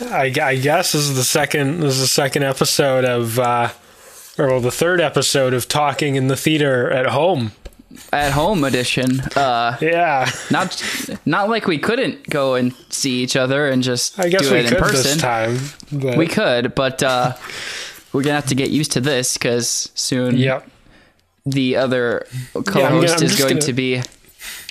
I, I guess this is the second. This is the second episode of, uh, or well, the third episode of talking in the theater at home. At home edition. Uh, Yeah, not not like we couldn't go and see each other and just I guess do we it could in person. this time. But, We could, but uh, we're gonna have to get used to this because soon Yep. the other co-host gonna- I'm is going gonna- to be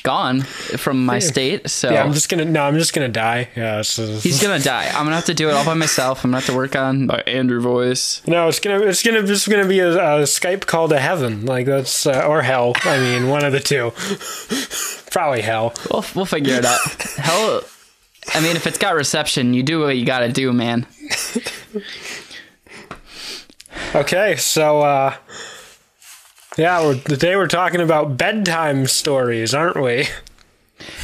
gone from my state. So Yeah, I'm just gonna. No, I'm just gonna die. Yeah. So, he's gonna die. I'm gonna have to do it all by myself. I'm gonna have to work on my Andrew voice. No, it's gonna it's gonna just gonna be a, a Skype call to heaven, like that's uh, or hell. I mean, one of the two. Probably hell. We'll we'll figure it out. Hell, I mean, if it's got reception, you do what you gotta do, man. Okay, so uh, yeah, we're, today we're talking about bedtime stories, aren't we?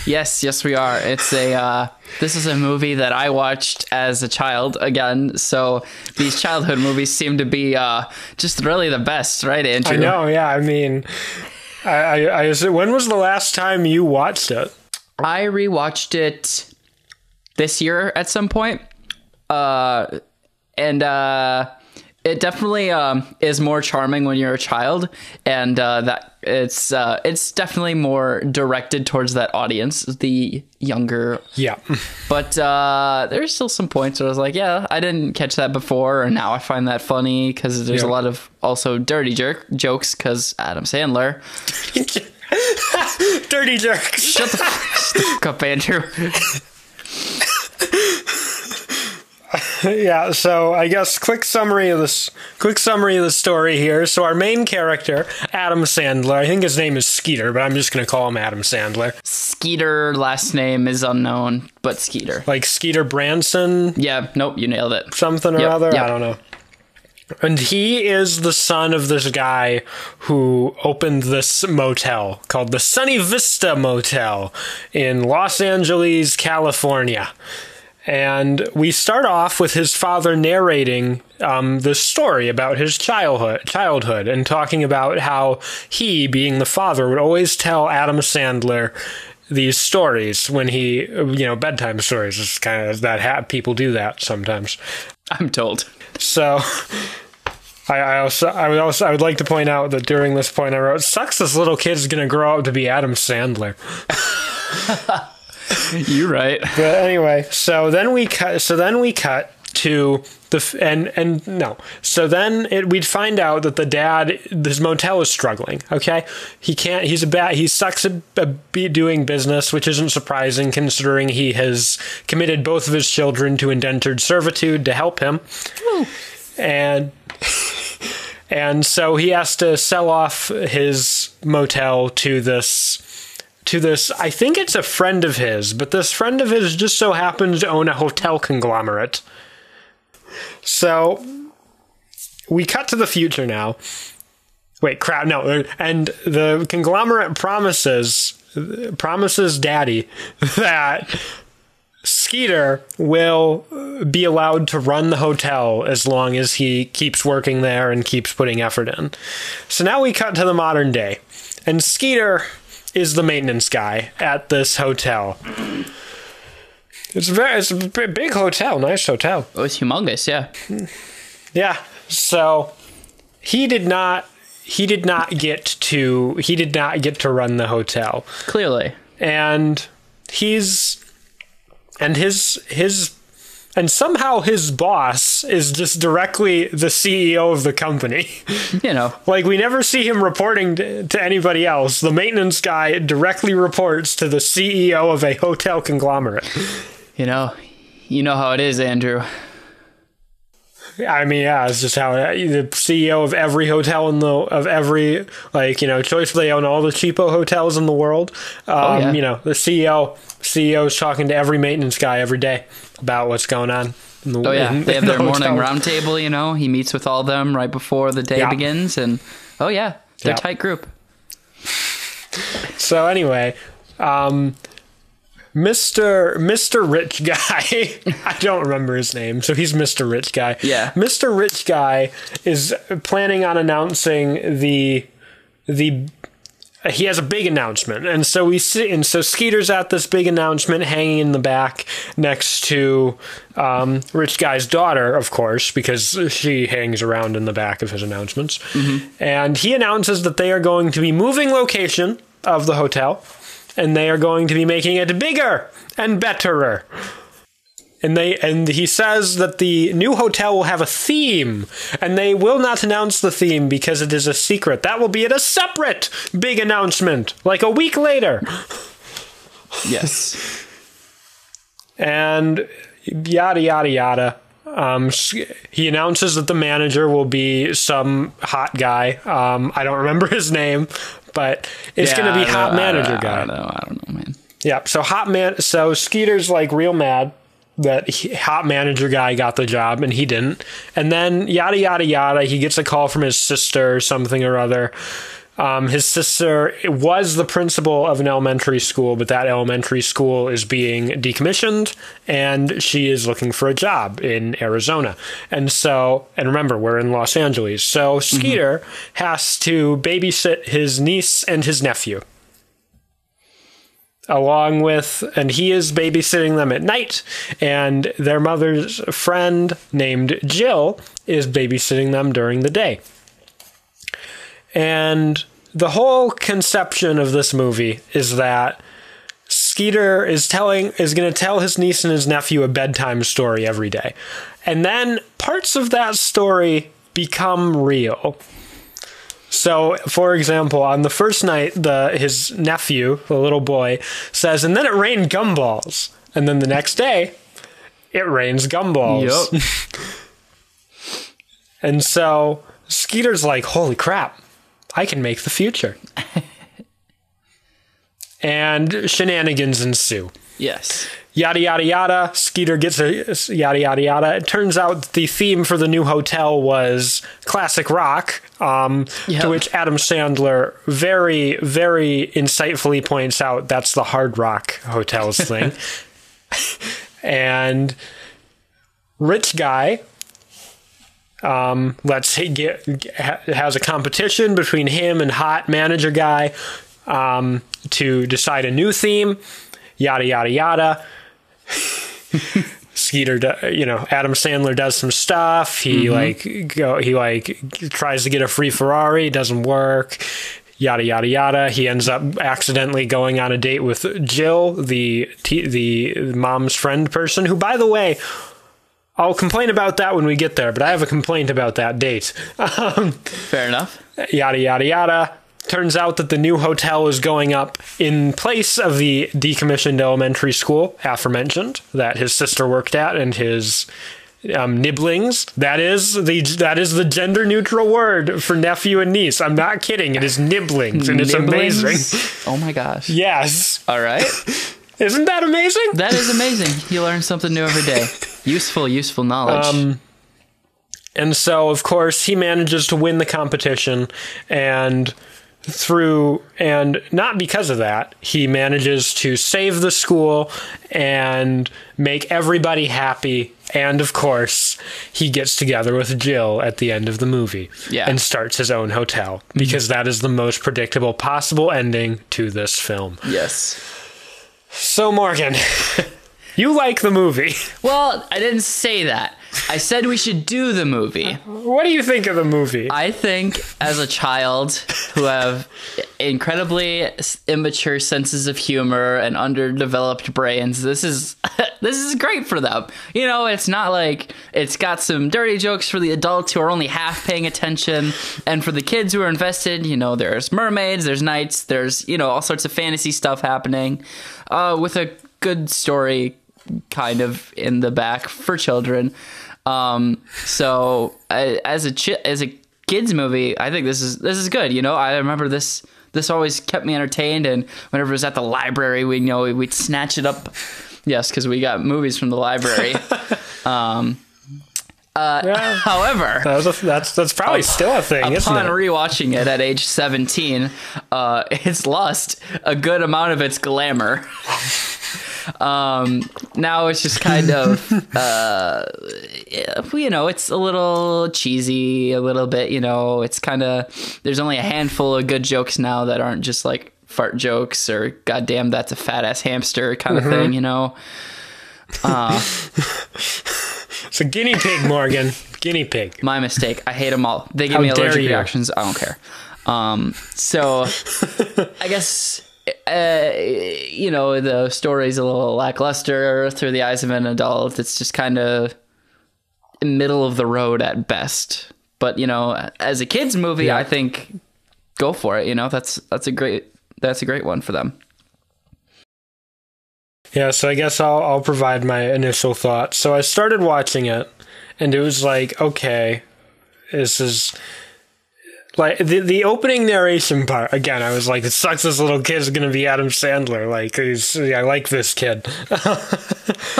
Yes, yes, we are. It's a uh, this is a movie that I watched as a child again. So these childhood movies seem to be uh, just really the best, right, Andrew? I know. Yeah, I mean, I, I, I when was the last time you watched it? I rewatched it this year at some point, uh, and uh, it definitely um, is more charming when you're a child, and uh, that it's uh, it's definitely more directed towards that audience, the younger. Yeah, But uh, there's still some points where I was like, yeah, I didn't catch that before, and now I find that funny because there's Yeah. a lot of also dirty jerk jokes because Adam Sandler. dirty. Shut shut the fuck up, Andrew. yeah so i guess quick summary of this quick summary of the story here so our main character adam sandler i think his name is skeeter but i'm just going to call him adam sandler Skeeter last name is unknown, but Skeeter. like skeeter bronson Yeah, nope, you nailed it. something or Yep, other yep. i don't know and he is the son of this guy who opened this motel called the sunny vista motel in los angeles california and we start off with his father narrating um, this story about his childhood, childhood, and talking about how he, being the father, would always tell Adam Sandler these stories when he, you know, bedtime stories. It's kind of that ha- people do that sometimes. I'm told. So. I, I also, I would also, I would like to point out that during this point I wrote, "Sucks this little kid's gonna grow up to be Adam Sandler." You're right. But anyway, so then we cut. So then we cut to the and and no. So then it, we'd find out that the dad, his motel is struggling. Okay, he can't. He's a bad. He sucks at, be doing business, which isn't surprising considering he has committed both of his children to indentured servitude to help him. And and so he has to sell off his motel to this to this I think it's a friend of his, but this friend of his just so happens to own a hotel conglomerate. So we cut to the future now. Wait, crap, no. And the conglomerate promises promises daddy that Skeeter will be allowed to run the hotel as long as he keeps working there and keeps putting effort in. So now we cut to the modern day, and Skeeter is the maintenance guy at this hotel. It's very, it's a big hotel, nice hotel. Oh, it was humongous, yeah. Yeah. So he did not, he did not get to, he did not get to run the hotel Clearly. and he's and his his and somehow his boss is just directly the CEO of the company. You know, like we never see him reporting to, to anybody else. The maintenance guy directly reports to the CEO of a hotel conglomerate. you know, you know how it is, Andrew. I mean, yeah, it's just how the CEO of every hotel in the of every like you know choice. They own all the cheapo hotels in the world. Um, yeah. You know, the CEO CEO is talking to every maintenance guy every day about what's going on. In the, Oh yeah, in- they have their the morning roundtable. You know, he meets with all them right before the day Yeah. begins, and oh yeah, they're Yeah. tight group. So anyway, um, Mr. Mr. Rich Guy, I don't remember his name, so he's Mr. Rich Guy. Yeah. Mr. Rich Guy is planning on announcing the the he has a big announcement, and so we see, and so Skeeter's at this big announcement, hanging in the back next to um, Rich Guy's daughter, of course, because she hangs around in the back of his announcements, and he announces that they are going to be moving location of the hotel, and they are going to be making it bigger and betterer and they and he says that the new hotel will have a theme and they will not announce the theme because it is a secret that will be at a separate big announcement like a week later Yes. and yada yada yada um, he announces that the manager will be some hot guy um, i don't remember his name but it's Yeah, going to be hot I don't- manager I guy don't know. I don't know, man. Yep. So hot man. So Skeeter's like real mad that he, hot manager guy got the job and he didn't. And then yada yada yada. He gets a call from his sister or something or other. Um, his sister was the principal of an elementary school, but that elementary school is being decommissioned, and she is looking for a job in Arizona. And so, and remember, we're in Los Angeles, so Skeeter has to babysit his niece and his nephew along with and he is babysitting them at night and their mother's friend named Jill is babysitting them during the day. And the whole conception of this movie is that Skeeter is telling is going to tell his niece and his nephew a bedtime story every day. And then parts of that story become real. So, for example, on the first night, the his nephew, the little boy, says, "And then it rained gumballs." And then the next day, it rains gumballs. Yup. And so Skeeter's like, "Holy crap! I can make the future." and shenanigans ensue. Yes. Yada yada yada. Skeeter gets a yada yada yada. It turns out the theme for the new hotel was classic rock. Um, Yeah. To which Adam Sandler very very insightfully points out that's the Hard Rock Hotels thing. and rich guy um, let's say get, has a competition between him and hot manager guy um, to decide a new theme yada yada yada Skeeter, do- you know, Adam Sandler does some stuff. He like go, he like tries to get a free Ferrari, doesn't work. Yada yada yada. He ends up accidentally going on a date with Jill, the t- the mom's friend person. Who, by the way, I'll complain about that when we get there. But I have a complaint about that date. Um, Fair enough. yada yada yada. Turns out that the new hotel is going up in place of the decommissioned elementary school aforementioned that his sister worked at and his um, nibblings. That is the that is the gender neutral word for nephew and niece. I'm not kidding. It is nibblings, and it's Nibblings? amazing. Oh my gosh. Yes, All right. isn't that amazing? That is amazing. You learn something new every day. Useful, useful knowledge. Um, And so, of course, he manages to win the competition, and through and not because of that, he manages to save the school and make everybody happy. And of course, he gets together with Jill at the end of the movie Yeah. and starts his own hotel because that is the most predictable possible ending to this film. yes. So, Morgan, you like the movie. Well, I didn't say that. I said we should do the movie. What do you think of the movie? I think as a child who have incredibly immature senses of humor and underdeveloped brains, this is this is great for them. You know, it's not like it's got some dirty jokes for the adults who are only half paying attention, and for the kids who are invested. You know, there's mermaids, there's knights, there's you know all sorts of fantasy stuff happening, uh, with a good story kind of in the back for children. Um, so I, as a chi- as a kids movie, I think this is this is good. You know, I remember this this always kept me entertained, and whenever it was at the library, we you know we'd snatch it up. Yes, because we got movies from the library. um, uh, Yeah. however, That's, a, that's that's probably still a thing, isn't upon it? rewatching it at age 17, uh, it's lost a good amount of its glamour. Um, now it's just kind of, uh, you know, it's a little cheesy, a little bit, you know, it's kind of, there's only a handful of good jokes now that aren't just like fart jokes or goddamn, that's a fat ass hamster kind of thing, you know? Uh, It's a guinea pig, Morgan. guinea pig. my mistake. I hate them all. They give How me allergic you. reactions. I don't care. Um, so I guess uh, you know the story's a little lackluster through the eyes of an adult. It's just kind of middle of the road at best. But you know, as a kids movie, Yeah. I think go for it. You know, that's that's a great that's a great one for them. Yeah, so I guess I'll I'll provide my initial thoughts. So I started watching it, and it was like, okay, this is like the the opening narration part. Again, I was like, it sucks. This little kid is gonna be Adam Sandler. Like, he's, I like this kid.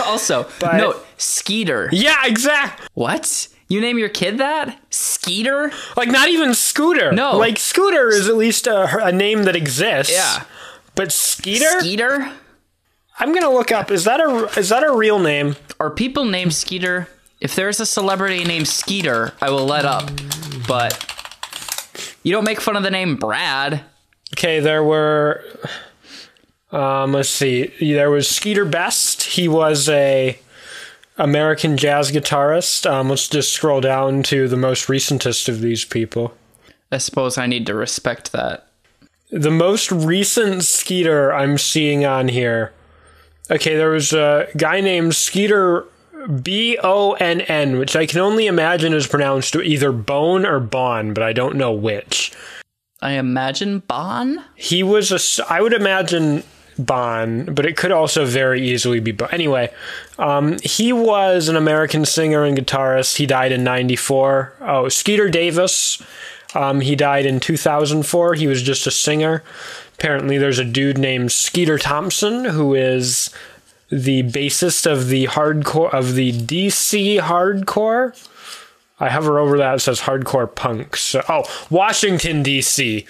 Also, But- note Skeeter. yeah, exact. What? You name your kid that? Skeeter? Like, not even Scooter. No. like Scooter is at least a, a name that exists. Yeah. but Skeeter. Skeeter? I'm gonna look up. Is that a is that a real name? Are people named Skeeter? If there's a celebrity named Skeeter, I will let up. But you don't make fun of the name Brad. Okay, there were. Um, let's see. There was Skeeter Best. He was a American jazz guitarist. Um, let's just scroll down to the most recentest of these people. I suppose I need to respect that. The most recent Skeeter I'm seeing on here. Okay, there was a guy named Skeeter B O N N, which I can only imagine is pronounced either Bone or Bon, but I don't know which. I imagine Bon? He was a. I would imagine Bon, but it could also very easily be Bon. Anyway, um, he was an American singer and guitarist. He died in '94. Oh, Skeeter Davis. Um, he died in 2004. He was just a singer. Apparently, there's a dude named Skeeter Thompson who is the bassist of the hardcore of the DC hardcore. I hover over that. It says hardcore punk. So, oh, Washington D.C.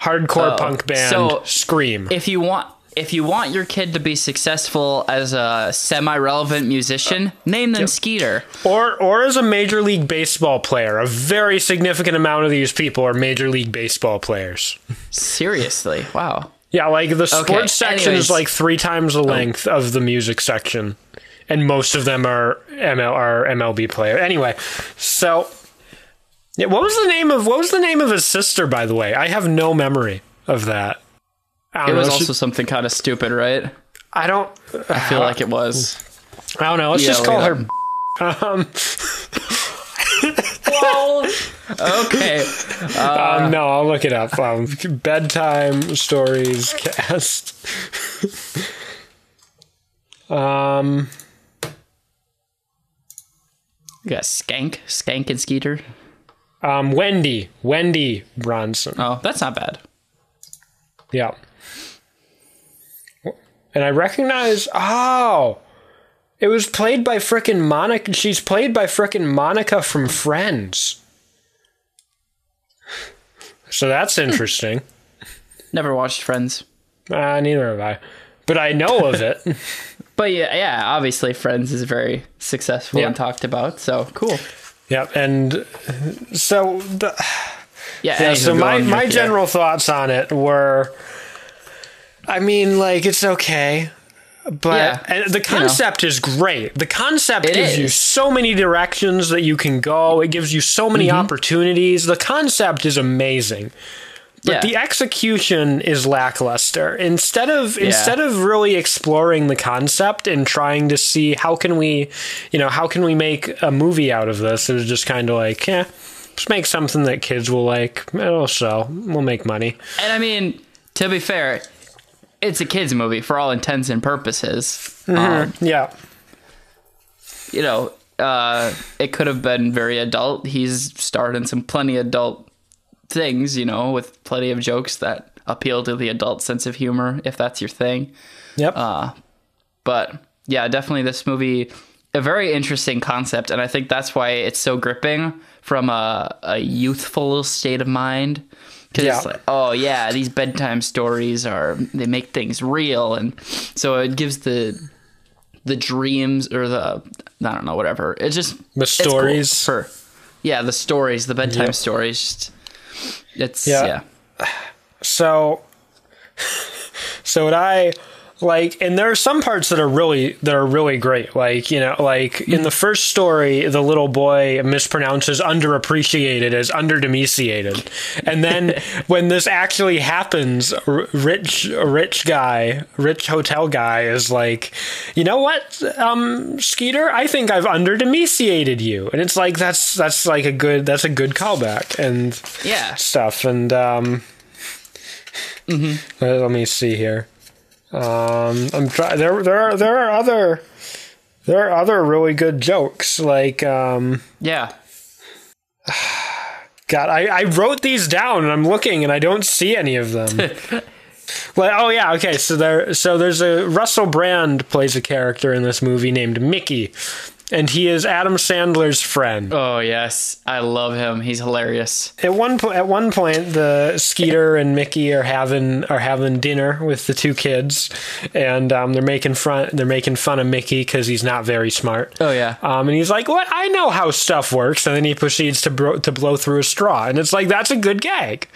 hardcore Oh, punk band so- Scream. If you want if you want your kid to be successful as a semi-relevant musician, name them Skeeter. or or as a major league baseball player. A very significant amount of these people are major league baseball players. Seriously. Wow. Yeah, like the sports section anyways. is like three times the length of the music section, and most of them are ML are MLB player. Anyway, so yeah, what was the name of what was the name of his sister? By the way, I have no memory of that. It was know. also something kind of stupid, right? I don't. I feel like it was. I don't know. Let's Yeah, just call her. Um, Okay. um, no, I'll look it up. Um, bedtime stories cast. um, You got Skank, Skank and Skeeter. um, Wendy, Wendy Bronson. Oh, that's not bad. Yeah. And I recognize. Oh, it was played by frickin' Monica. She's played by frickin' Monica from Friends. So that's interesting. Never watched Friends. uh, neither have I, but I know of it. But yeah, yeah, obviously Friends is very successful Yeah. and talked about. So cool. yep. And so the. Yeah. Yeah, so go my, on, my yeah. general thoughts on it were I mean, like, it's okay. But Yeah, and the concept is great. The concept It gives you so many directions that you can go. It gives you so many Mm-hmm. opportunities. The concept is amazing. But Yeah. the execution is lackluster. Instead of instead of really exploring the concept and trying to see how can we, you know, how can we make a movie out of this, it was just kind of like, yeah, just make something that kids will like. It'll sell. We'll make money. And I mean, to be fair, it's a kids movie for all intents and purposes. Um, Yeah. you know, uh, it could have been very adult. He's starred in some plenty adult things, you know, with plenty of jokes that appeal to the adult sense of humor, if that's your thing. Yep. But yeah, definitely this movie, a very interesting concept, and I think that's why it's so gripping from a, a youthful state of mind. Because Yeah. it's like, oh yeah, these bedtime stories are they make things real, and so it gives the the dreams or the I don't know whatever. It just The it's cool stories. for yeah the stories, the bedtime Yep. stories. Just, it's Yeah. yeah. So, so what I like, and there are some parts that are really that are really great. Like you know, like in the first story, the little boy mispronounces underappreciated as underdomiciated, and then when this actually happens, rich rich guy, rich hotel guy is like, you know what, um, Skeeter, I think I've underdomiciated you, and it's like that's that's like a good that's a good callback and yeah. stuff and um Mm-hmm. let, let me see here um i'm trying there there are there are other there are other really good jokes like um Yeah. god i i wrote these down and i'm looking and i don't see any of them like oh yeah okay so there so there's a russell brand plays a character in this movie named mickey and he is adam sandler's friend Oh yes, I love him. He's hilarious. At one point, at one point, the Skeeter and Mickey are having are having dinner with the two kids, and um, they're making fun they're making fun of Mickey because he's not very smart. Oh yeah. Um, and he's like, "What? I know how stuff works." And then he proceeds to bro- to blow through a straw, and it's like that's a good gag.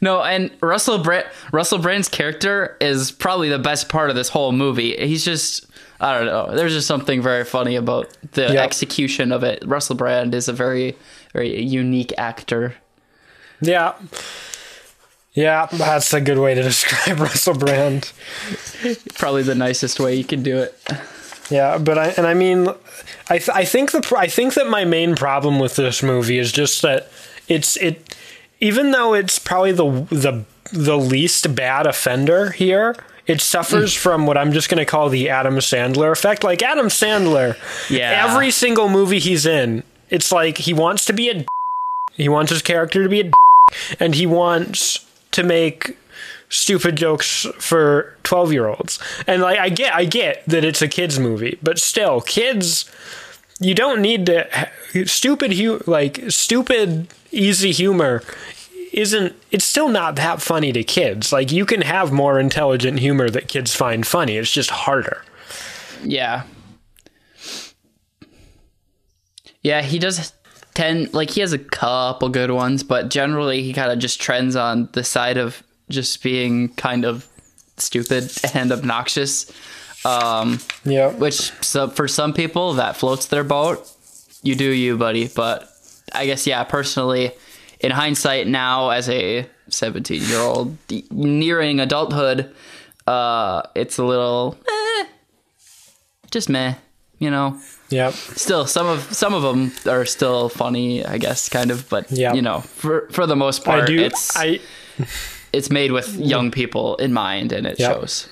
No, and Russell Brand Russell Brand's character is probably the best part of this whole movie. He's just I don't know. There's just something very funny about the Yep. execution of it. Russell Brand is a very very unique actor. Yeah, yeah, that's a good way to describe Russell Brand. Probably the nicest way you can do it. Yeah, but I and I mean, I th- I think the pr- I think that my main problem with this movie is just that it's it even though it's probably the the the least bad offender here. It suffers mm. from what I'm just going to call the Adam Sandler effect. Like Adam Sandler, Yeah. every single movie he's in, it's like he wants to be a he wants his character to be a and he wants to make stupid jokes for 12 year olds and like i get i get that it's a kids movie but still kids you don't need to stupid hu- like stupid easy humor isn't it's still not that funny to kids like you can have more intelligent humor that kids find funny it's just harder Yeah. Yeah, he does tend like he has a couple good ones, but generally he kind of just trends on the side of just being kind of stupid and obnoxious. Um, yeah which so for some people that floats their boat. You do you, buddy. But I guess yeah, personally, in hindsight now as a 17 year old nearing adulthood, uh, it's a little eh, just meh, you know. yeah Still, some of some of them are still funny, I guess, kind of. But Yeah. you know, for for the most part, i do it's i it's made with young people in mind, and it Yep. shows.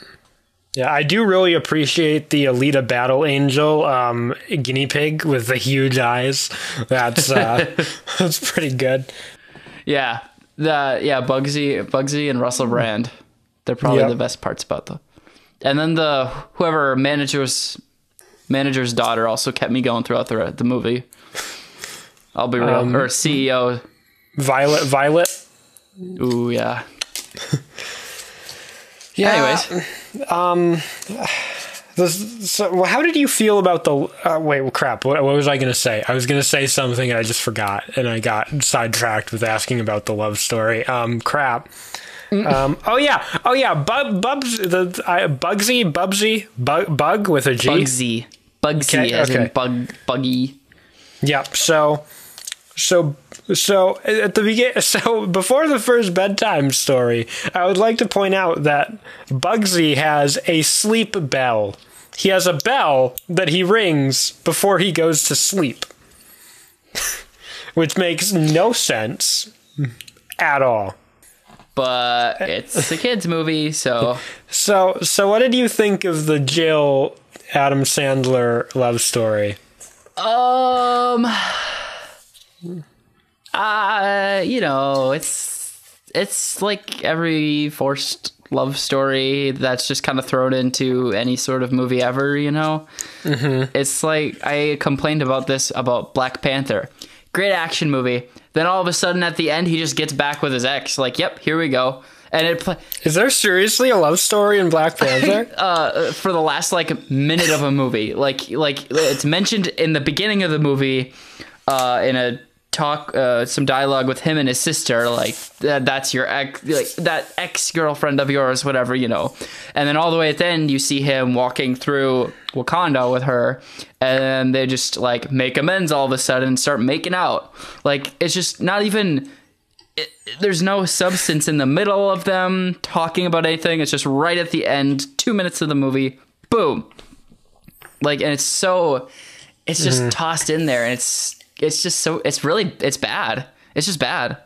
Yeah, I do really appreciate the Alita Battle Angel um, guinea pig with the huge eyes. That's uh, that's pretty good. Yeah, the yeah Bugsy, Bugsy and Russell Brand. They're probably Yep. the best parts about the. And then the whoever manager's manager's daughter also kept me going throughout the the movie. I'll be real, Um, or CEO. Violet, Violet. Ooh yeah. Yeah. Anyways, This, so, well, how did you feel about the? Uh, wait, well, crap. What, what was I going to say? I was going to say something and I just forgot, and I got sidetracked with asking about the love story. Um, crap. Um, oh yeah, oh yeah, Bub, Bubs, the I, Bugsy, Bubsy, Bug, Bug with a G. Bugsy, Bugsy Okay, as okay. in bug, buggy. Yep. So, so, so at the begin, so before the first bedtime story, I would like to point out that Bugsy has a sleep bell. He has a bell that he rings before he goes to sleep, which makes no sense at all. But it's a kids movie, so So, so what did you think of the Jill Adam Sandler love story? Um, uh, you know, it's it's like every forced love story that's just kind of thrown into any sort of movie ever. You know, mm-hmm. it's like I complained about this about Black Panther. Great action movie. Then all of a sudden at the end, he just gets back with his ex. Like, yep, here we go. And it pl- Is there seriously a love story in Black Panther? uh, for the last like minute of a movie. Like like it's mentioned in the beginning of the movie, uh, in a talk, uh, some dialogue with him and his sister. Like that, that's your ex, like that ex girlfriend of yours, whatever you know. And then all the way at the end, you see him walking through Wakanda with her, and they just like make amends all of a sudden, and start making out. Like it's just not even it, there's no substance in the middle of them talking about anything. It's just right at the end, two minutes of the movie, boom. Like, and it's so, it's just tossed in there, and it's it's just so it's really it's bad. It's just bad.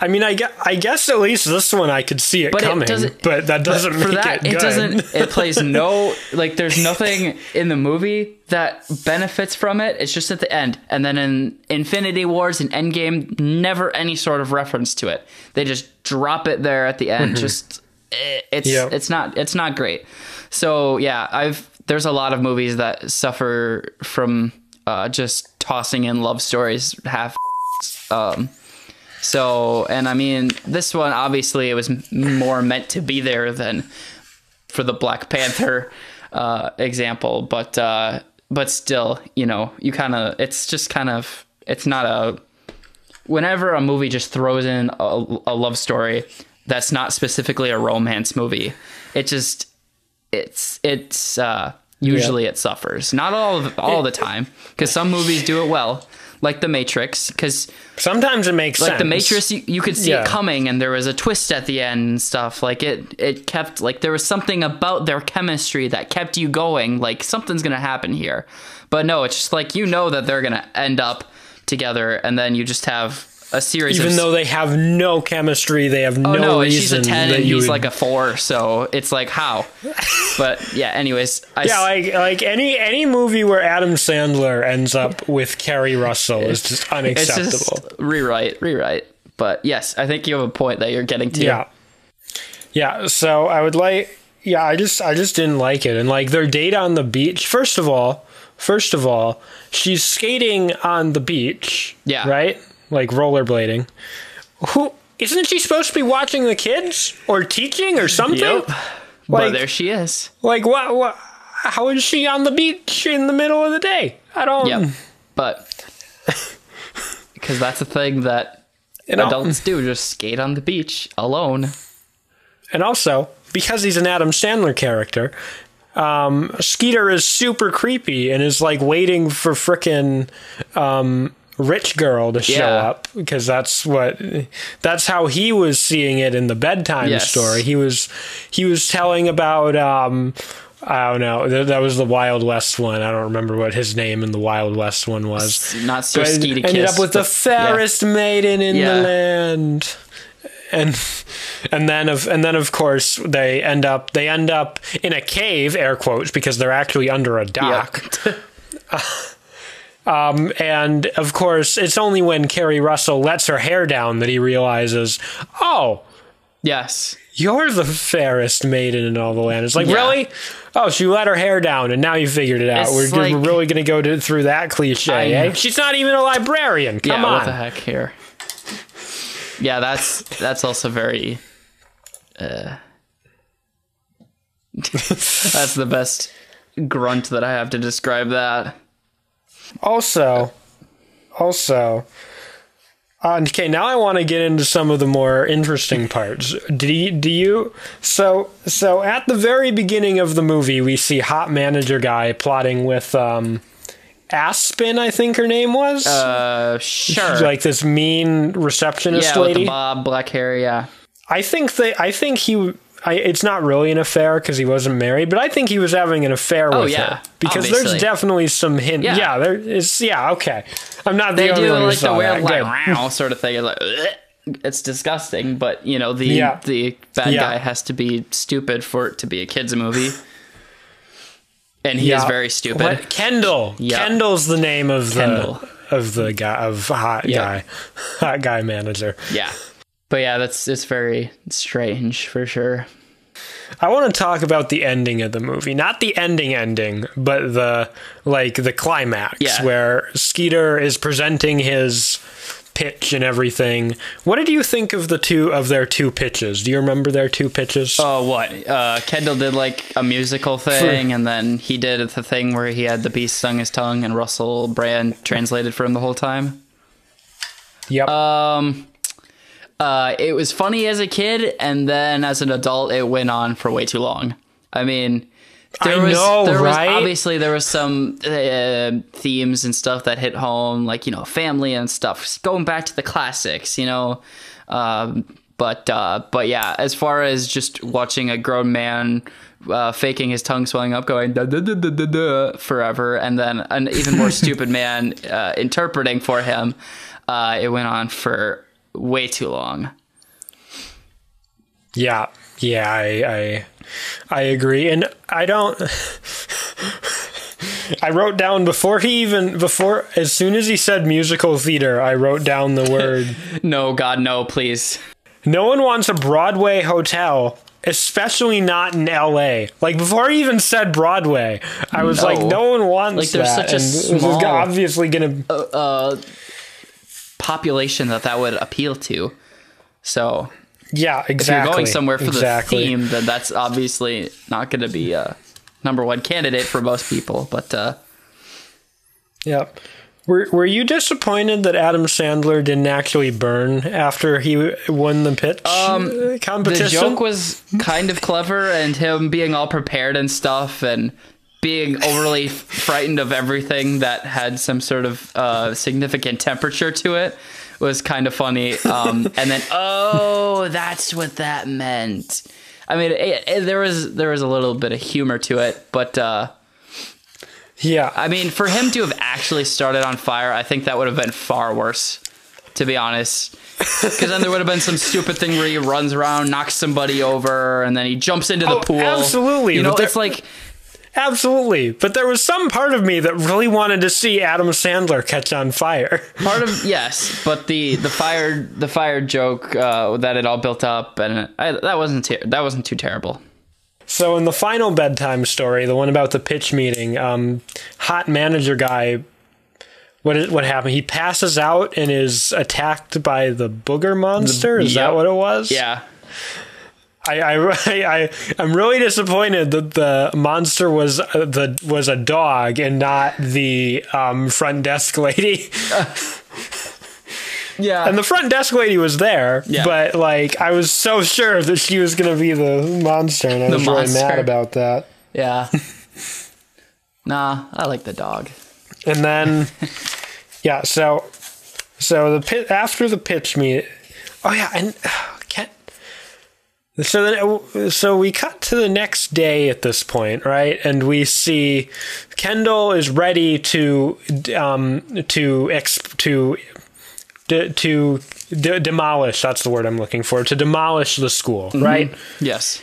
I mean, I guess, I guess at least this one I could see it But coming, doesn't- but that doesn't For make that, it good. it doesn't. It plays no like. There's nothing in the movie that benefits from it. It's just at the end, and then in Infinity Wars and Endgame, never any sort of reference to it. They just drop it there at the end. Just eh, it's Yeah. it's not it's not great. So yeah, I've there's a lot of movies that suffer from uh, just tossing in love stories half. Um, so and I mean this one obviously it was more meant to be there than for the Black Panther uh, example, but uh, but still, you know, you kind of it's just kind of it's not a whenever a movie just throws in a, a love story that's not specifically a romance movie, it just it's it's uh, usually it suffers. Not all of, all the time because some movies do it well, like The Matrix, because Sometimes it makes like sense. the Matrix, you, you could see Yeah. it coming, and there was a twist at the end and stuff. Like it, it kept like there was something about their chemistry that kept you going. Like something's gonna happen here, but no, it's just like you know that they're gonna end up together, and then you just have a series. Even of, though they have no chemistry, they have oh no, no, she's a reason ten and he's would- like a four, so it's like how. but yeah, anyways, I Yeah, like like any any movie where Adam Sandler ends up with Keri Russell is just it's unacceptable. just rewrite, rewrite. But yes, I think you have a point that you're getting to. yeah, yeah. So I would like. Yeah, I just I just didn't like it, and like their date on the beach. First of all, first of all, she's skating on the beach. Yeah. right, like rollerblading. Who isn't she supposed to be watching the kids or teaching or something? Yep. but Like- there she is. Like what? What? How is she on the beach in the middle of the day? I don't. Yep. But because that's a thing that adults do, just skate on the beach alone. And also, because he's an Adam Sandler character, um, Skeeter is super creepy and is like waiting for frickin' um, rich girl to show Yeah. up because that's what that's how he was seeing it in the bedtime Yes. story. He was he was telling about um, I don't know that, that was the Wild West one. I don't remember what his name in the Wild West one was. Not so ski to ended kiss. up with the but- fairest maiden in Yeah. the land and and then of and then of course they end up they end up in a cave air quotes because they're actually under a Yeah. dock um and of course it's only when Keri Russell lets her hair down that he realizes oh yes. you're the fairest maiden in all the land it's like Yeah. really oh she let her hair down and now you figured it out we're, like- we're really gonna go through that cliche I eh? she's not even a librarian come yeah. on What the heck here? Yeah, that's that's also very. Uh, that's the best grunt that I have to describe that. Also, also, uh, okay. Now I want to get into some of the more interesting parts. Do you, do you? So so at the very beginning of the movie, we see hot manager guy plotting with um, Aspen. I think her name was Uh, sure. like this mean receptionist yeah, with lady. the bob, black hair. Yeah. I think they. I think he. I, it's not really an affair because he wasn't married, but I think he was having an affair oh, with Oh, yeah, her because there's definitely some hint. Yeah, Yeah. there is. Yeah, okay. I'm not the they only do like the weird that. like. "Wow" sort of thing. It's like it's disgusting, but you know the Yeah. the bad guy has to be stupid for it to be a kids movie, and he is very stupid. What? Kendall. Kendall's the name of the of the guy of hot Yeah. guy, hot guy manager. Yeah, but yeah, that's it's very strange for sure. I want to talk about the ending of the movie, not the ending ending, but the like the climax Yeah. where Skeeter is presenting his pitch and everything. What did you think of the two of their two pitches? Do you remember their two pitches? Oh, what? Uh, Kendall did like a musical thing, and then he did the thing where he had the beast stung his tongue, and Russell Brand translated for him the whole time. yep. Um, uh, it was funny as a kid, and then as an adult, it went on for way too long. I mean, there I was know, there right? was obviously there was some uh, themes and stuff that hit home, like you know, family and stuff. Going back to the classics, you know. Um, but uh, but yeah, as far as just watching a grown man uh, faking his tongue swelling up, going da, da, da, forever, and then an even more stupid man uh, interpreting for him, uh, it went on for way too long. Yeah, yeah, I, I, I agree, and I don't. I wrote down before he even before as soon as he said musical theater, I wrote down the word. No, God, no, please. no one wants a Broadway hotel, especially not in L.A. Like before he even said Broadway, I was No. like, no one wants Like, there's that. such a and this is obviously gonna. Uh, population that that would appeal to. So yeah, exactly. if you're going somewhere for exactly. the theme, then that's obviously not going to be a number one candidate for most people. But uh, Yep. Were Were you disappointed that Adam Sandler didn't actually burn after he won the pitch um, the joke was kind of clever, and him being all prepared and stuff, and being overly frightened of everything that had some sort of uh, significant temperature to it was kind of funny. Um, and then, oh, that's what that meant. I mean, it, it, there was there was a little bit of humor to it, but uh, yeah, I mean, for him to have actually started on fire, I think that would have been far worse, to be honest. Because then there would have been some stupid thing where he runs around, knocks somebody over, and then he jumps into the Oh, pool. absolutely, You know, it's like absolutely. But there was some part of me that really wanted to see Adam Sandler catch on fire. part of yes, but the the fire the fire joke uh, that it all built up, and I, that wasn't ter- that wasn't too terrible. So in the final bedtime story, the one about the pitch meeting, um, hot manager guy. What is, what happened? He passes out and is attacked by the booger monster. Is that what it was? Yeah, I, I, I, I'm really disappointed that the monster was uh, the was a dog and not the um, front desk lady. yeah, And the front desk lady was there, Yeah. but like I was so sure that she was going to be the monster, and I The was really mad about that. yeah. nah, I like the dog. And then, yeah, so so the pit after the pitch meet. Oh yeah, and. So then, so we cut to the next day at this point, right? And we see Kendall is ready to um to ex to to, to de- demolish. That's the word I'm looking for. To demolish the school, right? Yes.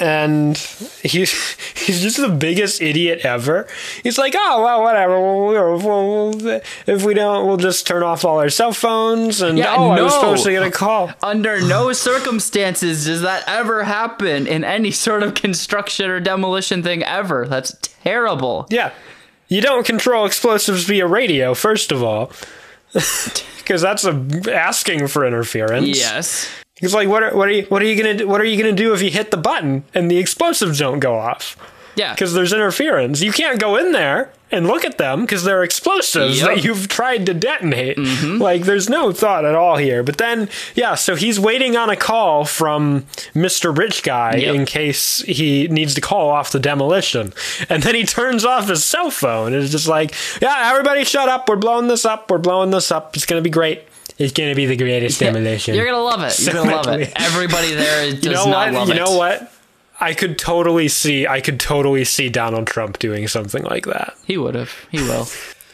And he's he's just the biggest idiot ever. He's like, oh well, whatever. We'll, we'll, if we don't, we'll just turn off all our cell phones. And Yeah, oh, I was supposed to get a call. Under no circumstances does that ever happen in any sort of construction or demolition thing ever. That's terrible. Yeah, you don't control explosives via radio, first of all, because that's a, asking for interference. Yes. He's like, what are what are you what are you gonna do, what are you gonna do if you hit the button and the explosives don't go off? Yeah. because there's interference. You can't go in there and look at them because they're explosives Yep. that you've tried to detonate. Mm-hmm. Like, there's no thought at all here. But then, yeah, so he's waiting on a call from Mr. Rich Guy Yep. in case he needs to call off the demolition. And then he turns off his cell phone and is just like, yeah, everybody shut up. We're blowing this up. We're blowing this up. It's going to be great. It's going to be the greatest demolition. You're gonna love it. You're gonna love it. Everybody there does you know not what? love You it. know what? I could totally see. I could totally see Donald Trump doing something like that. He would have. He will.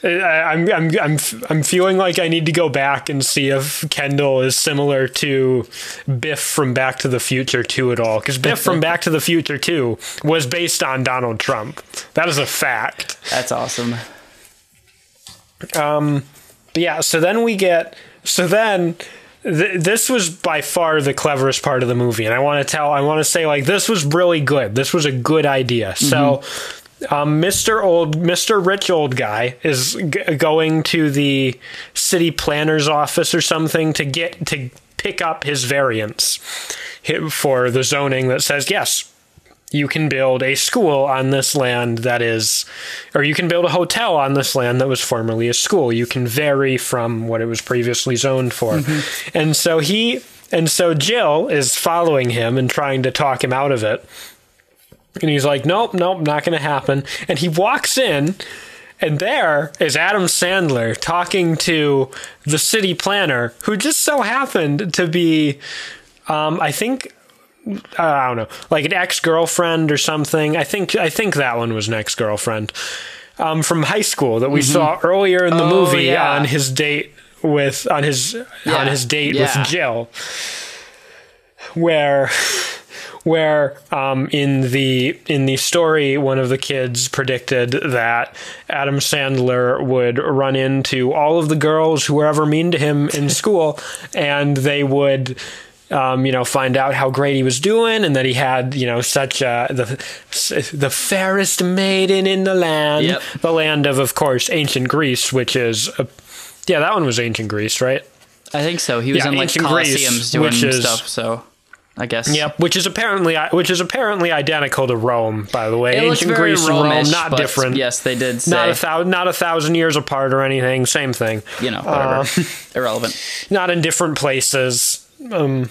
I, I'm, I'm, I'm, I'm feeling like I need to go back and see if Kendall is similar to Biff from Back to the Future 2 at all. Because Biff from Back to the Future 2 was based on Donald Trump. That is a fact. That's awesome. Um, but yeah, so then we get. So then. Th- this was by far the cleverest part of the movie, and I want to tell, I want to say, like, this was really good. This was a good idea. So, um, Mr. Old, Mr. Rich Old Guy is g- going to the city planner's office or something to get to pick up his variance for the zoning that says yes, you can build a school on this land that is, or you can build a hotel on this land that was formerly a school. You can vary from what it was previously zoned for. And so he, and so Jill is following him and trying to talk him out of it. And he's like, nope, nope, not going to happen. And he walks in, and there is Adam Sandler talking to the city planner, who just so happened to be, um, I think, I don't know, like an ex girlfriend or something. I think I think that one was an ex girlfriend um, from high school that we saw earlier in the Mm-hmm. Oh, movie yeah. on his date with on his Yeah, on his date yeah. with Jill, where where um, in the in the story one of the kids predicted that Adam Sandler would run into all of the girls who were ever mean to him in school, and they would. Um, you know, find out how great he was doing, and that he had, you know, such a the the fairest maiden in the land, Yep. the land of, of course, ancient Greece, which is, a, yeah, that one was ancient Greece, right? I think so. He was Yeah, in like ancient Greece, Colosseums doing which is- stuff. So I guess. Yep, which is apparently which is apparently identical to Rome, by the way. It Ancient Greece and Rome, not different. Yes, they did say. Not a thousand, not a thousand years apart or anything. Same thing. you know, whatever. Uh, Irrelevant. Not in different places. Um,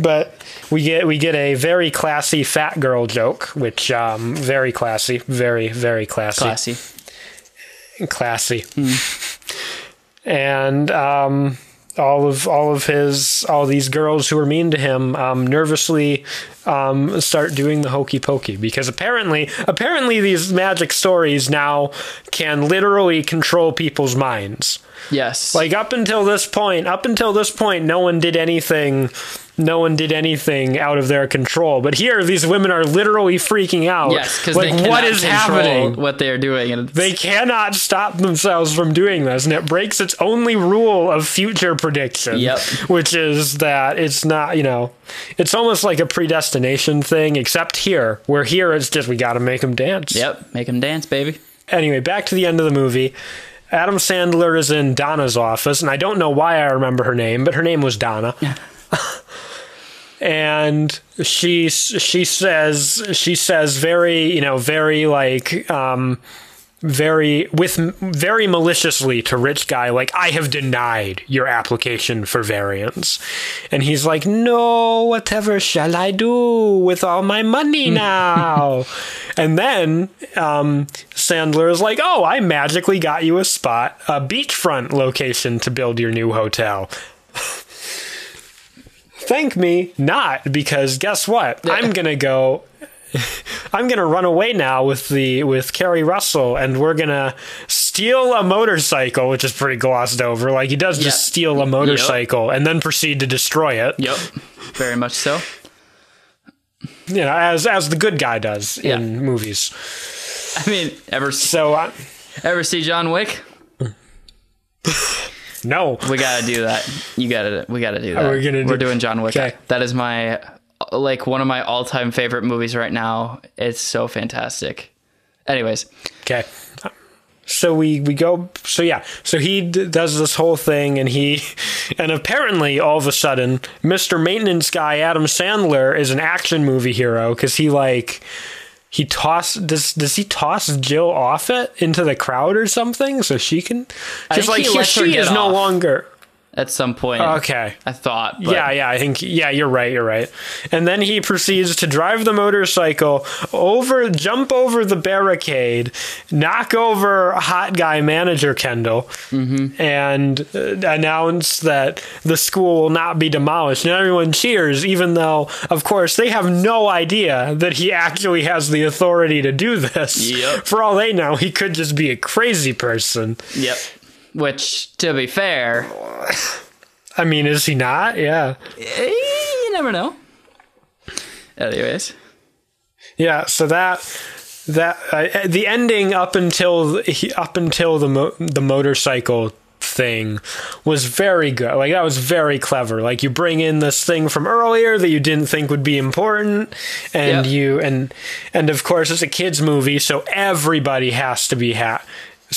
but we get we get a very classy fat girl joke, which um, very classy, very very classy, Classy. classy. And um, all of all of his all these girls who are mean to him um, nervously um, start doing the hokey pokey because apparently apparently these magic stories now can literally control people's minds. Yes. Like up until this point, up until this point, no one did anything. No one did anything out of their control. But here, these women are literally freaking out. yes, because like what is happening? What they are doing, and They cannot stop themselves from doing this, and it breaks its only rule of future prediction. Yep. Which is that it's not, you know, it's almost like a predestination thing, except here, where here it's just we got to make them dance. yep, make them dance, baby. Anyway, back to the end of the movie. Adam Sandler is in Donna's office, and I don't know why I remember her name, but her name was Donna. and she she says she says very you know very like um very with very maliciously to rich guy like i have denied your application for variance. And he's like no whatever shall i do with all my money now? And then um sandler is like oh i magically got you a spot a beachfront location to build your new hotel thank me not because guess what? I'm gonna go i'm gonna run away now with the with Keri Russell and we're gonna steal a motorcycle which is pretty glossed over. Like he does just steal a motorcycle and then proceed to destroy it. Yep, very much so. you know as as the good guy does Yeah. in movies. I mean, ever so uh, ever see John Wick? no We gotta do that. You gotta. We gotta do that. we're gonna We're do- doing John Wick. Okay. That is my like one of my all time favorite movies right now. It's so fantastic. Anyways, Okay. So we we go. So yeah. So he d- does this whole thing, and he, and apparently all of a sudden, Mister Maintenance Guy Adam Sandler is an action movie hero because he like. He toss does does he toss Jill off it into the crowd or something so she can because like he he, she is no longer at some point, okay I thought. But yeah, yeah, I think yeah, you're right, you're right. And then he proceeds to drive the motorcycle over, jump over the barricade, knock over hot guy manager Kendall, and uh, announce that the school will not be demolished. And everyone cheers, even though, of course, they have no idea that he actually has the authority to do this. Yep. For all they know, he could just be a crazy person. Yep. Which, to be fair, I mean, is he not? Yeah. eh, you never know. Anyways, Yeah, so that that uh, the ending up until he, up until the mo- the motorcycle thing was very good. Like that was very clever. Like you bring in this thing from earlier that you didn't think would be important, and Yep. you and and of course it's a kids movie, so everybody has to be happy.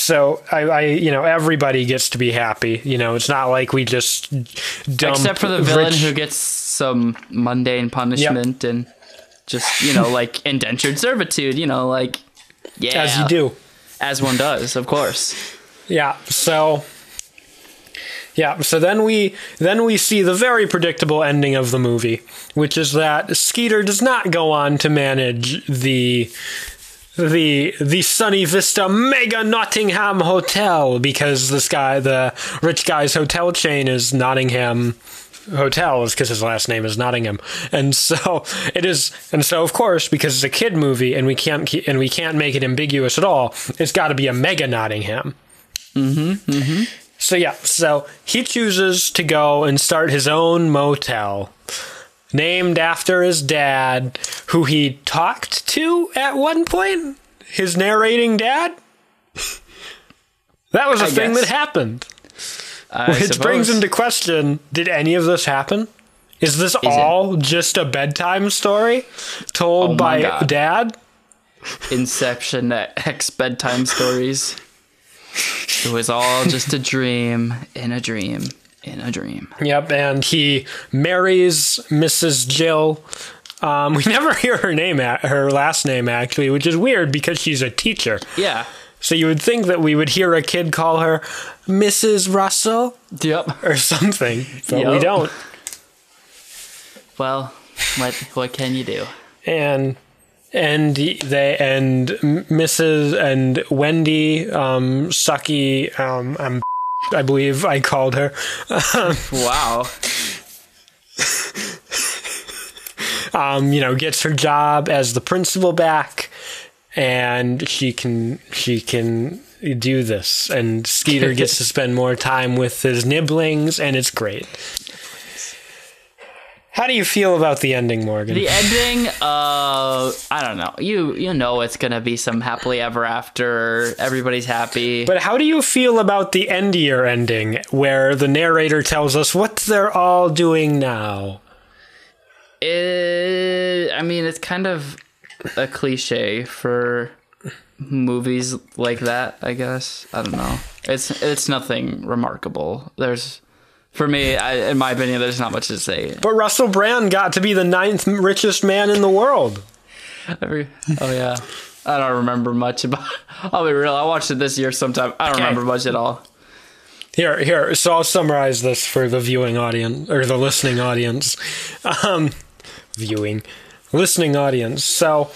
So I, I, you know, everybody gets to be happy. You know, it's not like we just Except for the villain rich- who gets some mundane punishment and just, you know, like indentured servitude, you know, like yeah. as you do. As one does, of course. Yeah. So yeah, so then we then we see the very predictable ending of the movie, which is that Skeeter does not go on to manage the the the Sunny Vista Mega Nottingham Hotel because this guy, the rich guy's hotel chain, is Nottingham Hotels because his last name is Nottingham, and so it is, and so of course because it's a kid movie and we can't and we can't make it ambiguous at all, it's got to be a Mega Nottingham. Mm-hmm. So yeah, so he chooses to go and start his own motel named after his dad, who he talked to at one point. His narrating dad. That was a I thing guess. that happened. I Which brings suppose. into question: Did any of this happen? Is this it- all just a bedtime story told Oh by God. dad? Inception X bedtime stories. It was all just a dream in a dream in a dream. Yep, and he marries Mrs. Jill. Um, we never hear her name, at, her last name actually, which is weird because she's a teacher. Yeah. So you would think that we would hear a kid call her Mrs. Russell Yep. or something, but we don't. Well, what what can you do? And and they and Mrs. and Wendy um, Sucky, um, um, I believe I called her. Wow. um, you know, gets her job as the principal back, and she can she can do this. And Skeeter gets to spend more time with his nibblings, and it's great. How do you feel about the ending, Morgan? The ending, uh, I don't know. You you know it's gonna be some happily ever after. Everybody's happy. but how do you feel about the endier ending, where the narrator tells us what they're all doing now? It, I mean, it's kind of a cliche for movies like that. I guess I don't know. It's it's nothing remarkable. There's, for me, I, in my opinion, there's not much to say. But Russell Brand got to be the ninth richest man in the world. Every, oh yeah, I don't remember much about. I'll be real. I watched it this year sometime. I don't Okay. remember much at all. Here, here. So I'll summarize this for the viewing audience or the listening audience. Um, viewing, listening audience. So,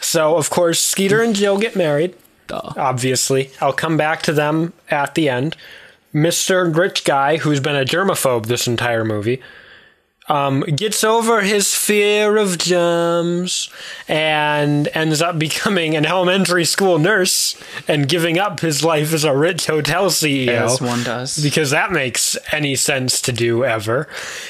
so of course, Skeeter and Jill get married. Duh. Obviously, I'll come back to them at the end. Mister Rich Guy, who's been a germaphobe this entire movie, um, gets over his fear of germs and ends up becoming an elementary school nurse and giving up his life as a rich hotel CEO As one does. because that makes any sense to do ever.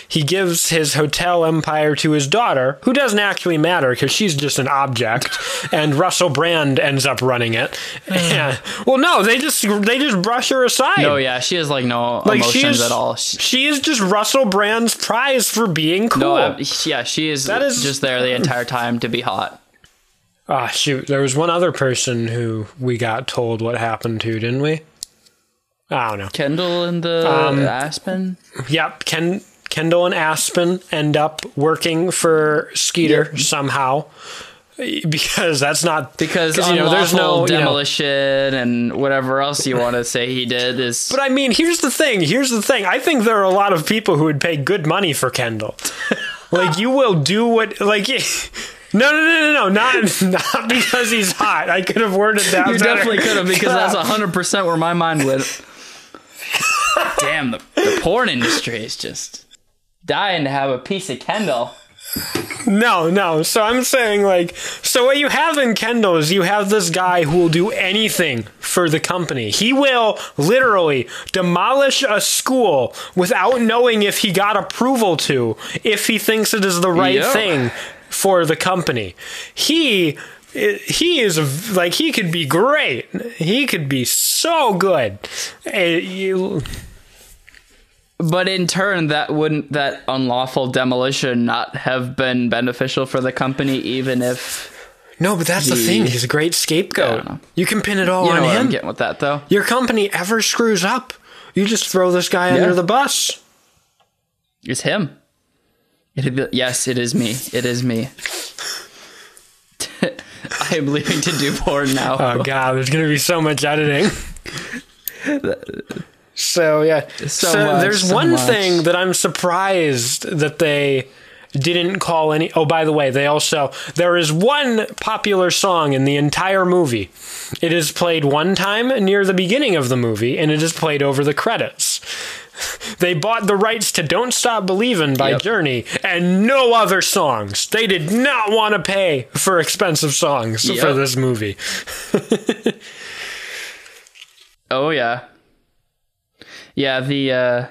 He gives his hotel empire to his daughter, who doesn't actually matter because she's just an object, and Russell Brand ends up running it. And- well, no, they just they just brush her aside. No, yeah, she has like no like she emotions is at all. She, She is just Russell Brand's prize for being cool. no, I- yeah, she is, That is- just there the entire time to be hot. Ah, shoot. There was one other person who we got told what happened to, didn't we? I don't know. Kendall and the Um, Aspen. Yep, Ken, Kendall and Aspen end up working for Skeeter somehow because that's not Because you know there's no you know- demolition and whatever else you want to say he did is but I mean, here's the thing. Here's the thing. I think there are a lot of people who would pay good money for Kendall. like you will do what like. No, no, no, no, no, not not because he's hot. I could have worded that. you better. definitely could have because that's hundred percent where my mind went. Damn, the, the porn industry is just dying to have a piece of Kendall. No, no. So I'm saying like so what you have in Kendall is you have this guy who will do anything for the company. He will literally demolish a school without knowing if he got approval to if he thinks it is the right thing for the company. He he is like he could be great. He could be so good. Eh, you- But in turn, that wouldn't that unlawful demolition not have been beneficial for the company, even if no, but that's the, The- thing. He's a great scapegoat. You can pin it all you on know I'm him. getting with that though? Your company ever screws up, you just throw this guy Yeah. under the bus. It's him. It'd be, yes, it is me. It is me. I am leaving to do porn now. Oh god, there's gonna be so much editing. so yeah, so, much, there's so one much. thing that I'm surprised that they didn't call any. Oh, by the way, they also there is one popular song in the entire movie. It is played one time near the beginning of the movie, and it is played over the credits. They bought the rights to Don't Stop Believin' by Yep. Journey and no other songs. They did not want to pay for expensive songs for this movie. Oh yeah, yeah. The uh,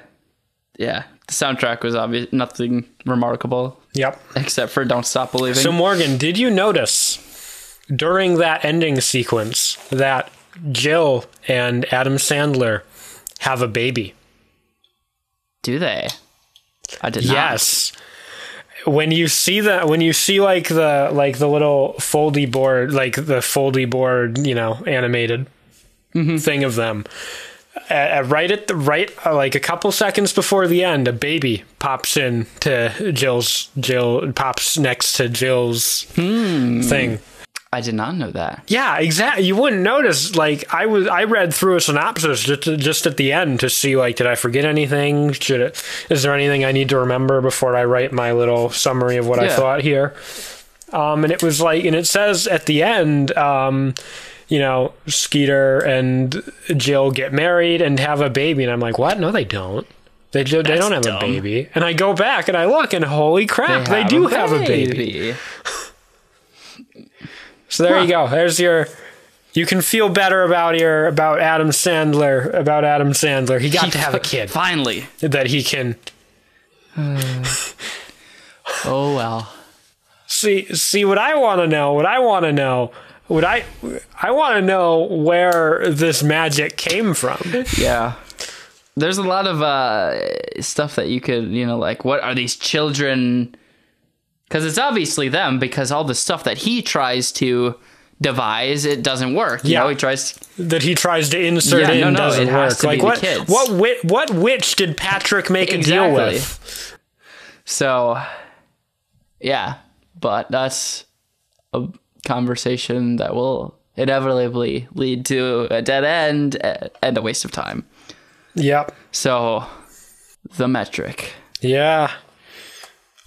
yeah, the soundtrack was obvious. Nothing remarkable Yep. except for "Don't Stop Believing." So, Morgan, did you notice during that ending sequence that Jill and Adam Sandler have a baby? Do they? I did not. Yes. When you see that when you see like the like the little foldy board like the foldy board you know animated thing of them uh, right at the right uh, like a couple seconds before the end a baby pops in to Jill's Jill pops next to Jill's thing I did not know that. Yeah, exactly. You wouldn't notice. Like I was, I read through a synopsis just just at the end to see like, did I forget anything? Should it? Is there anything I need to remember before I write my little summary of what I thought here? Um, and it was like, and it says at the end, um, you know, Skeeter and Jill get married and have a baby, and I'm like, what? No, they don't. They do, they don't have dumb. a baby. And I go back and I look, and holy crap, they, do have a baby. So there you go. There's your. You can feel better about your about Adam Sandler about Adam Sandler. He got to have a kid Finally. that he can hmm. Oh well. see. See what I want to know. What I want to know. What I I want to know where this magic came from. Yeah. There's a lot of uh, stuff that you could, you know, like what are these children? Because it's obviously them. Because all the stuff that he tries to devise, it doesn't work. You Yeah. know, he tries. That he tries to insert Yeah, in no, no, doesn't it work. to like what kids. what wit, what witch did Patrick make a deal with? So, yeah, but that's a conversation that will inevitably lead to a dead end and a waste of time. Yep. So, the metric. Yeah.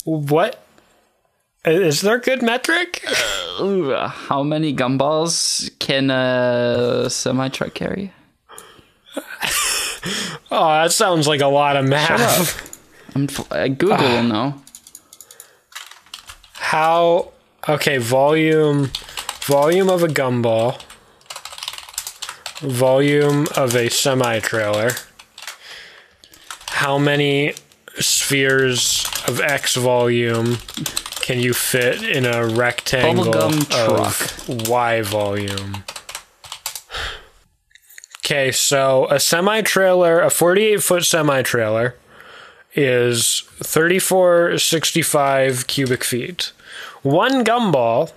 What is there good metric? Uh, how many gumballs can a semi truck carry? Oh, that sounds like a lot of math. I'm f- uh, Google Ah. will know. How okay, volume volume of a gumball. Volume of a semi trailer. How many spheres of X volume can you fit in a rectangle Bubblegum of Y volume? Okay, so a semi trailer, a 48 foot semi trailer, is 3465 cubic feet. One gumball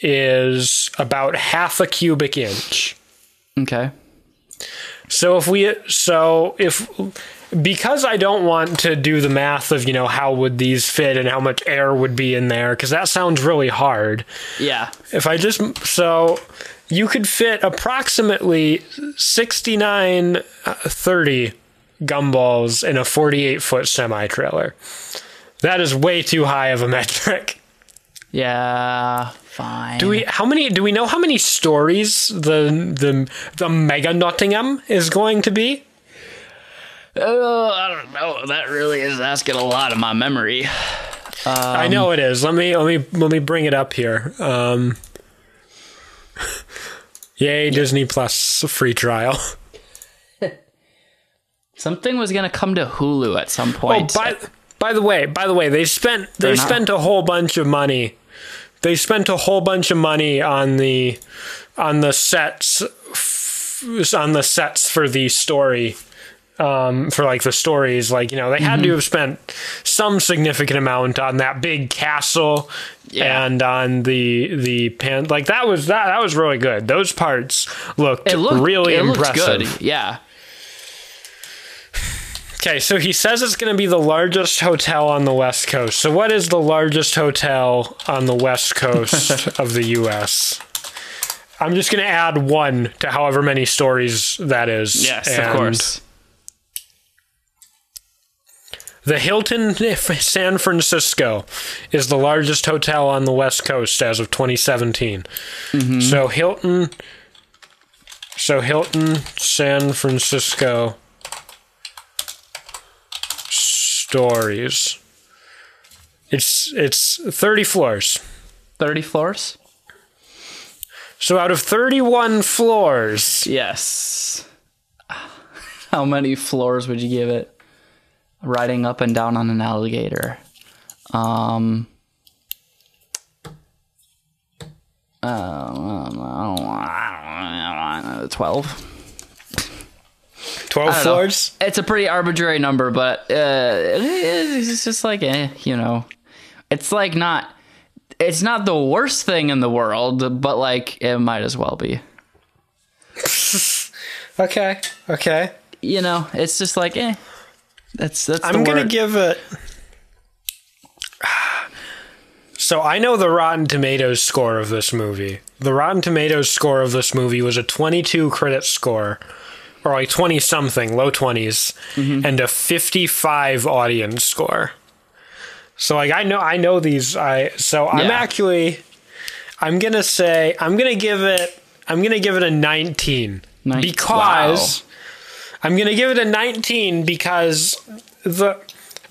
is about half a cubic inch. Okay. So if we so if because I don't want to do the math of, you know, how would these fit and how much air would be in there cuz that sounds really hard. Yeah. If I just so you could fit approximately 69 uh, 30 gumballs in a 48 foot semi trailer. That is way too high of a metric. Yeah. Fine. Do we how many do we know how many stories the the the Mega Nottingham is going to be? Oh, I don't know. That really is asking a lot of my memory. I know it is. Let me let me let me bring it up here. Um Yay, Disney Plus free trial. Something was gonna come to Hulu at some Oh, point. by by the way, by the way, they spent they They're not- spent a whole bunch of money they spent a whole bunch of money on the on the sets on the sets for the story um, for like the stories like you know they had Mm-hmm. to have spent some significant amount on that big castle Yeah. and on the the pan like that was that that was really good those parts looked, It looked really it looked impressive good. Yeah. Okay, so he says it's going to be the largest hotel on the West Coast. So, what is the largest hotel on the West Coast of the U.S.? I'm just going to add one to however many stories that is. Yes, of course. The Hilton San Francisco is the largest hotel on the West Coast as of 2017. Mm-hmm. So, Hilton. So, Hilton San Francisco stories. It's it's 30 floors. 30 floors? So out of 31 floors, Yes. How many floors would you give it? Riding up and down on an alligator. Um. Uh, 12. 12 I don't know. Floors. It's a pretty arbitrary number, but uh, it's just like, eh, you know, it's like not, it's not the worst thing in the world, but like it might as well be. Okay. Okay. You know, it's just like, eh, that's that's. I'm to word. give it So I know the Rotten Tomatoes score of this movie. The Rotten Tomatoes score of this movie was a 22 credit score or like 20 something, low 20s, Mm-hmm. and a 55 audience score. So like I know I know these I so I'm Yeah. actually I'm going to say I'm going to give it I'm going to give it a 19 Nin- because I'm going to give it a 19 because the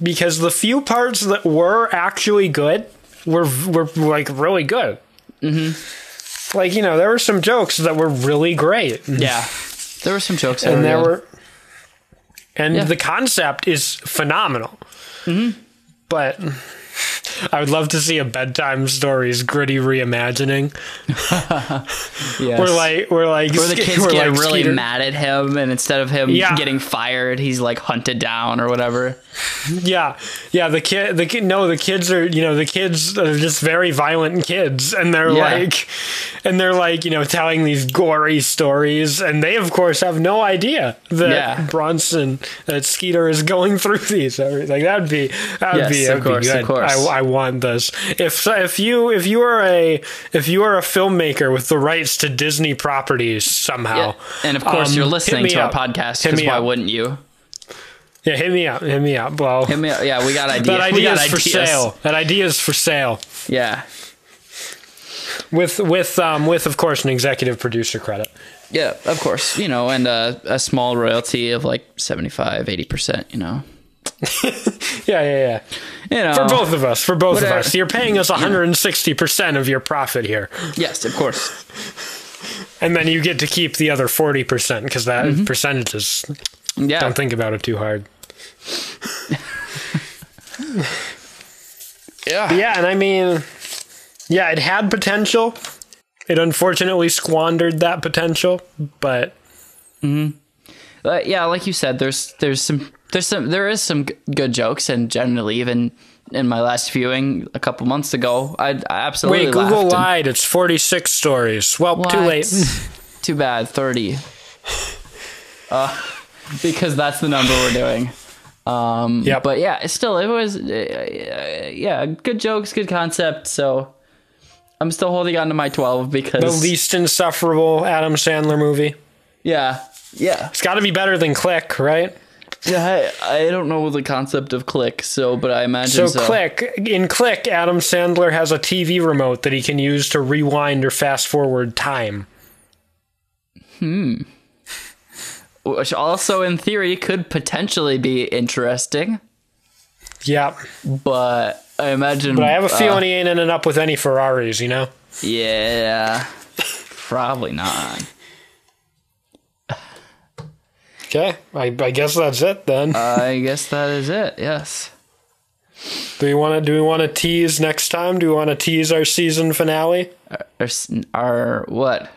because the few parts that were actually good were were like really good. Mm-hmm. Like you know, there were some jokes that were really great, Yeah, there were some jokes, and there were, and Yeah. the concept is phenomenal. Mm-hmm. But I would love to see a bedtime stories gritty reimagining. Yes. Where like we're like Where the kids get like, really Skeeter- mad at him, and instead of him Yeah. getting fired, he's like hunted down or whatever. Yeah, yeah. The kid, the kid. No, the kids are. You know, the kids are just very violent kids, and they're Yeah. like, and they're like, you know, telling these gory stories, and they of course have no idea that Yeah. Bronson, that Skeeter is going through these. Like that'd be, that'd Yes, be, of that'd course, be of course. I, I want this. If if you if you are a if you are a filmmaker with the rights to Disney properties somehow, Yeah. And of course, um, you're listening to our podcast because why up. wouldn't you? Yeah, hit me up. Hit me up. Well, Hit me up. Yeah, we got ideas. that we got is for ideas. sale. That idea is for sale. Yeah. with with um with of course an executive producer credit. Yeah, of course. You know, and uh, a small royalty of like 75, 80%, you know. Yeah, yeah, yeah. You know. For both of us, for both Whatever. of us, you're paying us 160 percent of your profit here, Yes, of course. and then you get to keep the other 40 percent because that Mm-hmm. percentage is. Yeah. Don't think about it too hard. yeah. Yeah, and I mean, yeah, it had potential. It unfortunately squandered that potential, but But yeah, like you said, there's there's some there's some there is some good jokes, and generally, even in my last viewing a couple months ago, I, I absolutely wait, Google lied. It's 46 stories. Well, too late. Too bad, thirty. Uh, because that's the number we're doing. Um, Yep. But yeah, still it was uh, yeah, good jokes, good concept. So I'm still holding on to my twelve because the least insufferable Adam Sandler movie. yeah, yeah. It's got to be better than Click, right? Yeah, I, I don't know the concept of click, so but I imagine So, so. Click in Click, Adam Sandler has a TV remote that he can use to rewind or fast forward time. Hmm. Which also in theory could potentially be interesting, Yeah, but I imagine. but I have a uh, feeling he ain't ending up with any Ferraris. You know? yeah, probably not. Okay, I, I guess that's it then. I guess that is it. Yes. Do we want to do we want to tease next time? Do we want to tease our season finale? Our, our what?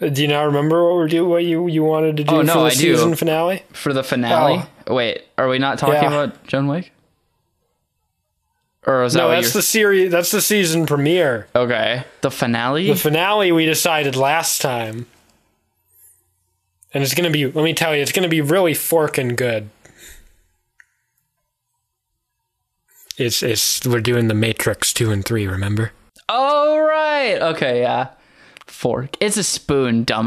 Uh, Do you not remember what we're do what you you wanted to do Oh, no, for the I do. season finale? For the finale? Wait, are we not talking Yeah. about John Wick? Or is that No, that's the series. That's the season premiere. Okay. The finale? The finale we decided last time, and it's gonna be. Let me tell you, it's gonna be really forking good. It's it's we're doing the Matrix two and three. Remember? oh right. Okay, yeah. Fork. It's a spoon, dumb.